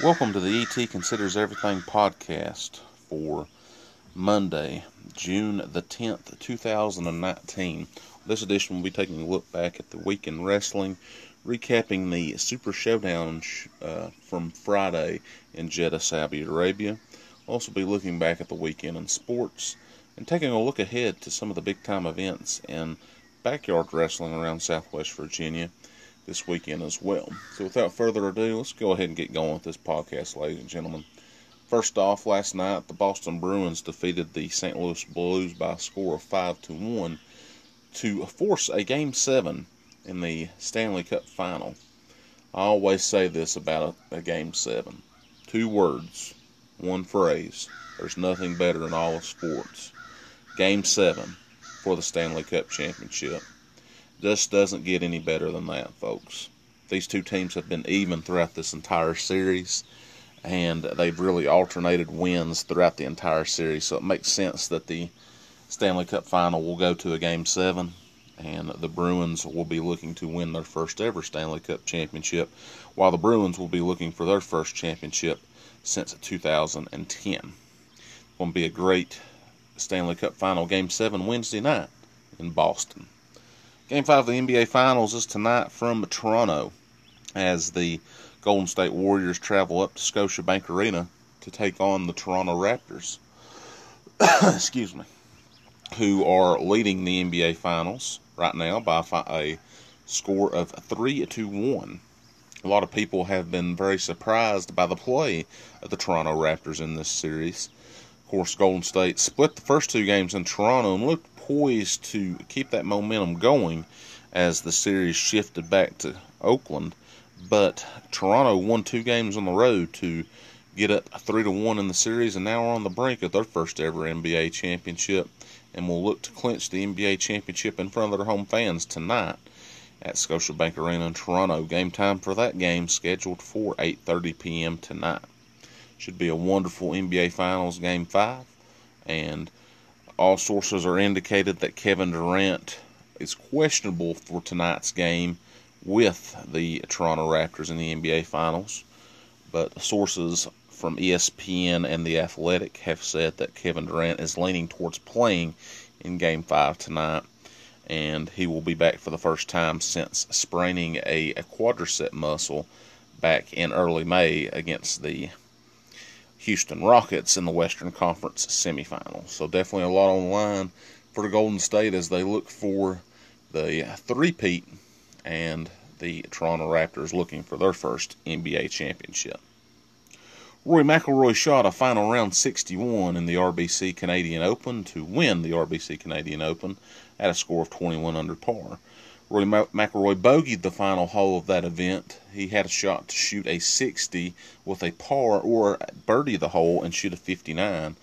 Welcome to the ET Considers Everything podcast for Monday, June the 10th, 2019. This edition will be taking a look back at the week in wrestling, recapping the Super Showdown uh, from Friday in Jeddah, Saudi Arabia. We'll also be looking back at the weekend in sports and taking a look ahead to some of the big time events in backyard wrestling around Southwest Virginia this weekend as well. So without further ado, let's go ahead and get going with this podcast, ladies and gentlemen. First off, last night the Boston Bruins defeated the St. Louis Blues by a score of five to one to force a game seven in the Stanley Cup final. I always say this about a, a game seven. Two words, one phrase. There's nothing better in all of sports. Game seven for the Stanley Cup championship. Just doesn't get any better than that, folks. These two teams have been even throughout this entire series, and they've really alternated wins throughout the entire series. So it makes sense that the Stanley Cup final will go to a game seven, and the Bruins will be looking to win their first ever Stanley Cup championship, while the Bruins will be looking for their first championship since 2010. It's going to be a great Stanley Cup final game seven Wednesday night in Boston. Game five of the NBA Finals is tonight from Toronto as the Golden State Warriors travel up to Scotiabank Arena to take on the Toronto Raptors. Excuse me. Who are leading the NBA Finals right now by a score of 3 to 1. A lot of people have been very surprised by the play of the Toronto Raptors in this series. Of course, Golden State split the first two games in Toronto and looked poised to keep that momentum going as the series shifted back to Oakland. But Toronto won two games on the road to get up three to one in the series, and now are on the brink of their first ever NBA championship, and will look to clinch the NBA championship in front of their home fans tonight at Scotiabank Arena in Toronto. Game time for that game scheduled for 8:30 p.m. tonight. Should be a wonderful NBA Finals Game Five, and all sources are indicated that Kevin Durant is questionable for tonight's game with the Toronto Raptors in the NBA Finals. But sources from ESPN and The Athletic have said that Kevin Durant is leaning towards playing in Game 5 tonight, and he will be back for the first time since spraining a, a quadricep muscle back in early May against the Houston Rockets in the Western Conference semifinals. So definitely a lot on the line for the Golden State as they look for the three-peat and the Toronto Raptors looking for their first NBA championship. Rory McIlroy shot a final round 61 in the RBC Canadian Open to win the RBC Canadian Open at a score of 21 under par. Rory McIlroy bogeyed the final hole of that event. He had a shot to shoot a 60 with a par or birdie the hole and shoot a 59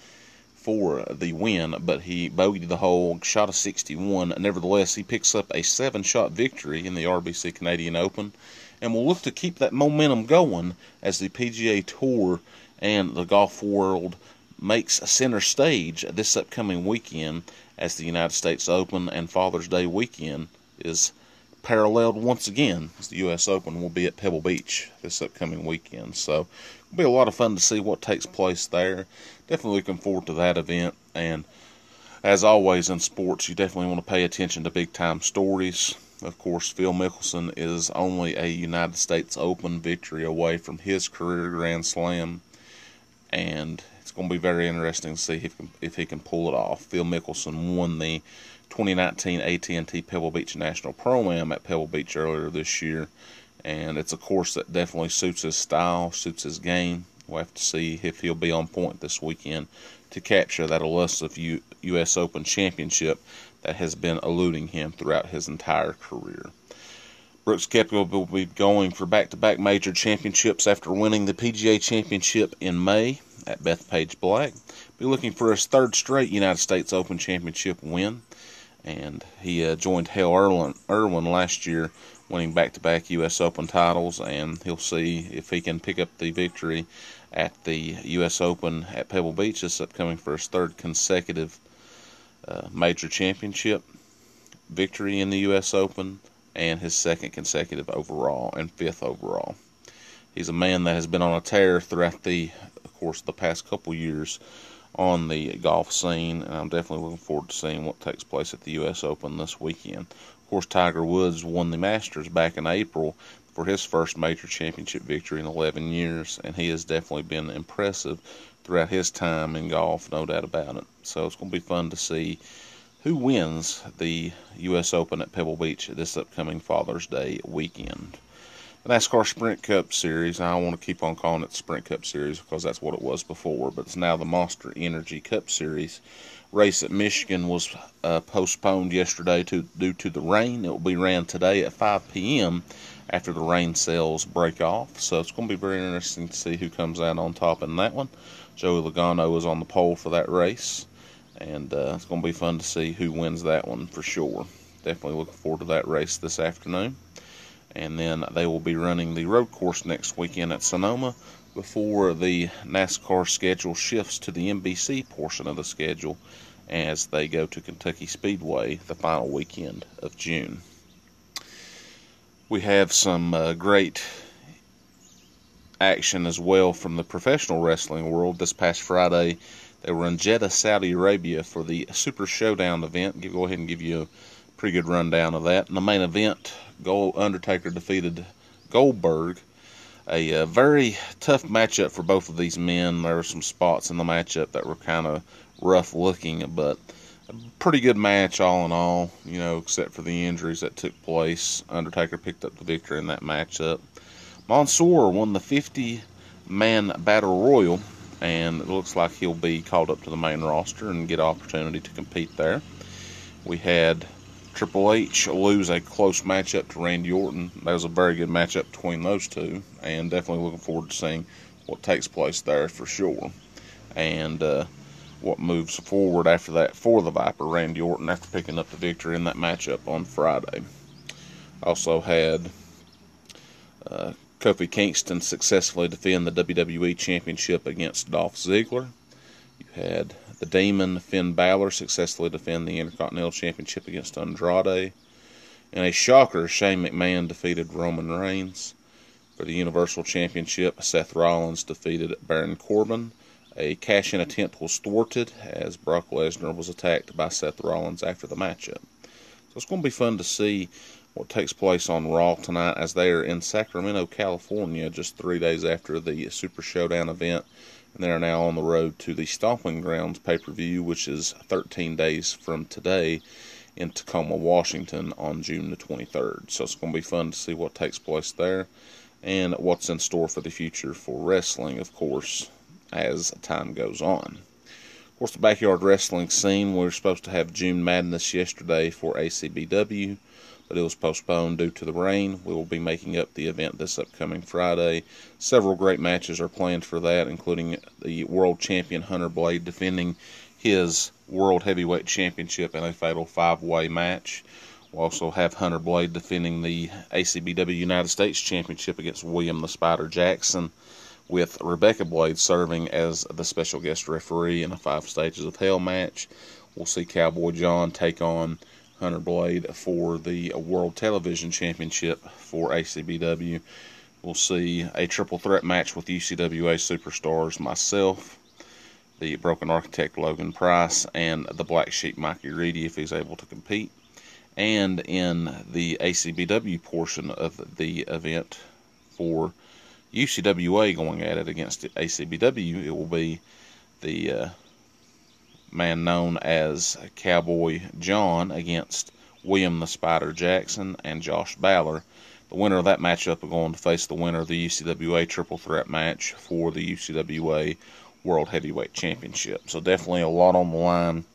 for the win, but he bogeyed the hole, shot a 61. Nevertheless, he picks up a seven shot victory in the RBC Canadian Open and will look to keep that momentum going as the PGA Tour and the golf world makes center stage this upcoming weekend as the United States Open and Father's Day weekend is paralleled once again. As the U.S. Open will be at Pebble Beach this upcoming weekend, so it'll be a lot of fun to see what takes place there. Definitely looking forward to that event, and as always in sports, you definitely want to pay attention to big time stories. Of course, Phil Mickelson is only a United States Open victory away from his career Grand Slam, and it's going to be very interesting to see if, if he can pull it off. Phil Mickelson won the 2019 AT&T Pebble Beach National Pro-Am at Pebble Beach earlier this year, and it's a course that definitely suits his style, suits his game. We'll have to see if he'll be on point this weekend to capture that elusive U- U.S. Open championship that has been eluding him throughout his entire career. Brooks Koepka will be going for back-to-back major championships after winning the PGA Championship in May at Bethpage Black. Be looking for his third straight United States Open Championship win and he uh, joined Hale Irwin, Irwin last year, winning back-to-back U.S. Open titles, and he'll see if he can pick up the victory at the U.S. Open at Pebble Beach this upcoming for his third consecutive uh, major championship victory in the U.S. Open and his second consecutive overall and fifth overall. He's a man that has been on a tear throughout the, course of the past couple years on the golf scene, and I'm definitely looking forward to seeing what takes place at the U.S. Open this weekend. Of course, Tiger Woods won the Masters back in April for his first major championship victory in 11 years, and he has definitely been impressive throughout his time in golf, no doubt about it. So it's going to be fun to see who wins the U.S. Open at Pebble Beach this upcoming Father's Day weekend. NASCAR Sprint Cup Series, I want to keep on calling it Sprint Cup Series because that's what it was before, but it's now the Monster Energy Cup Series. Race at Michigan was uh, postponed yesterday to, due to the rain. It will be ran today at 5 p.m. after the rain cells break off. So it's going to be very interesting to see who comes out on top in that one. Joey Logano is on the pole for that race and uh, it's going to be fun to see who wins that one for sure. Definitely looking forward to that race this afternoon. And then they will be running the road course next weekend at Sonoma before the NASCAR schedule shifts to the NBC portion of the schedule as they go to Kentucky Speedway the final weekend of June. We have some uh, great action as well from the professional wrestling world this past Friday they were in Jeddah, Saudi Arabia for the Super Showdown event. Go ahead and give you a pretty good rundown of that. In the main event, Gold Undertaker defeated Goldberg. A, uh, very tough matchup for both of these men. There were some spots in the matchup that were kind of rough looking, but a pretty good match all in all, you know, except for the injuries that took place. Undertaker picked up the victory in that matchup. Mansoor won the 50 man battle royal and it looks like he'll be called up to the main roster and get opportunity to compete there. We had Triple H lose a close matchup to Randy Orton. That was a very good matchup between those two, and definitely looking forward to seeing what takes place there for sure. And uh, what moves forward after that for the Viper, Randy Orton, after picking up the victory in that matchup on Friday. Also had uh, Kofi Kingston successfully defend the WWE Championship against Dolph Ziggler. You had the Demon Finn Balor successfully defend the Intercontinental Championship against Andrade. In a shocker, Shane McMahon defeated Roman Reigns. For the Universal Championship, Seth Rollins defeated Baron Corbin. A cash in attempt was thwarted as Brock Lesnar was attacked by Seth Rollins after the matchup. So it's going to be fun to see what takes place on Raw tonight as they are in Sacramento, California, just three days after the Super Showdown event. And they are now on the road to the Stomping Grounds pay per view, which is 13 days from today in Tacoma, Washington on June the 23rd. So it's going to be fun to see what takes place there and what's in store for the future for wrestling, of course, as time goes on. Of course, the backyard wrestling scene, we were supposed to have June Madness yesterday for ACBW but it was postponed due to the rain. We will be making up the event this upcoming Friday. Several great matches are planned for that, including the world champion Hunter Blade defending his World Heavyweight Championship in a fatal five way match. We'll also have Hunter Blade defending the ACBW United States Championship against William the Spider Jackson, with Rebecca Blade serving as the special guest referee in a five stages of hell match. We'll see Cowboy John take on Hunter Blade for the World Television Championship for ACBW. We'll see a triple threat match with UCWA superstars myself, the Broken Architect Logan Price, and the Black Sheep Mikey Reedy if he's able to compete. And in the ACBW portion of the event for UCWA going at it against ACBW, it will be the uh, man known as Cowboy John against William the Spider Jackson and Josh Baller. The winner of that matchup will going to face the winner of the UCWA triple threat match for the UCWA World Heavyweight Championship. So definitely a lot on the line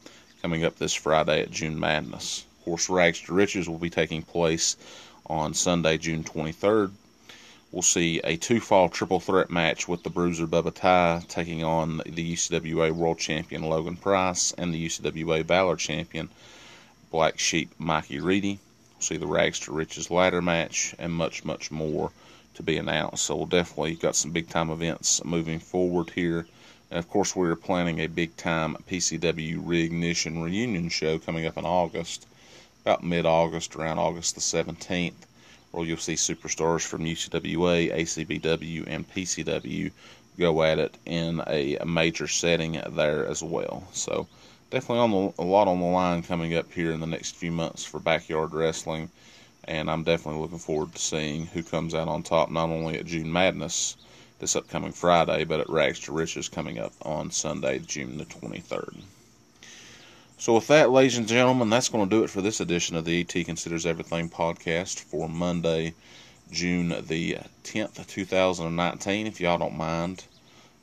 coming up this Friday at June Madness. Of course, Rags to Riches will be taking place on Sunday, June 23rd we'll see a two fall triple threat match with the Bruiser Bubba Ty taking on the UCWA World Champion Logan Price and the UCWA Valor Champion Black Sheep Mikey Reedy. We'll see the Rags to Riches ladder match and much, much more to be announced. So we'll definitely got some big time events moving forward here. And of course, we're planning a big time PCW Reignition reunion show coming up in August, about mid August, around August the 17th or you'll see superstars from UCWA, ACBW, and PCW go at it in a, major setting there as well. So definitely on the, a lot on the line coming up here in the next few months for backyard wrestling, and I'm definitely looking forward to seeing who comes out on top not only at June Madness this upcoming Friday, but at Rags to Riches coming up on Sunday, June the 23rd. So, with that, ladies and gentlemen, that's going to do it for this edition of the ET Considers Everything podcast for Monday, June the 10th, 2019. If y'all don't mind,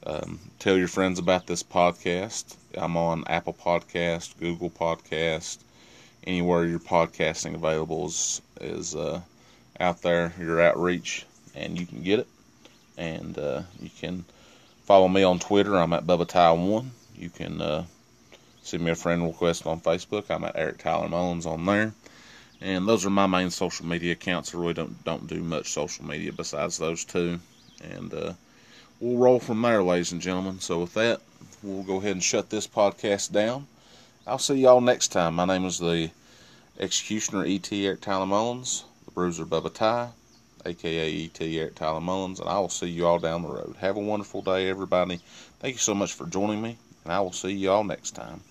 um, tell your friends about this podcast. I'm on Apple Podcast, Google Podcast, anywhere your podcasting available is, is uh, out there, your outreach, and you can get it. And uh, you can follow me on Twitter. I'm at Bubba Ty One. You can uh, send me a friend request on Facebook. I'm at Eric Tyler Mullins on there. And those are my main social media accounts. I really don't don't do much social media besides those two. And uh, we'll roll from there, ladies and gentlemen. So with that, we'll go ahead and shut this podcast down. I'll see y'all next time. My name is the Executioner E.T. Eric Tyler Mullins, the Bruiser Bubba Ty, aka E.T. Eric Tyler Mullins, and I will see you all down the road. Have a wonderful day, everybody. Thank you so much for joining me, and I will see you all next time.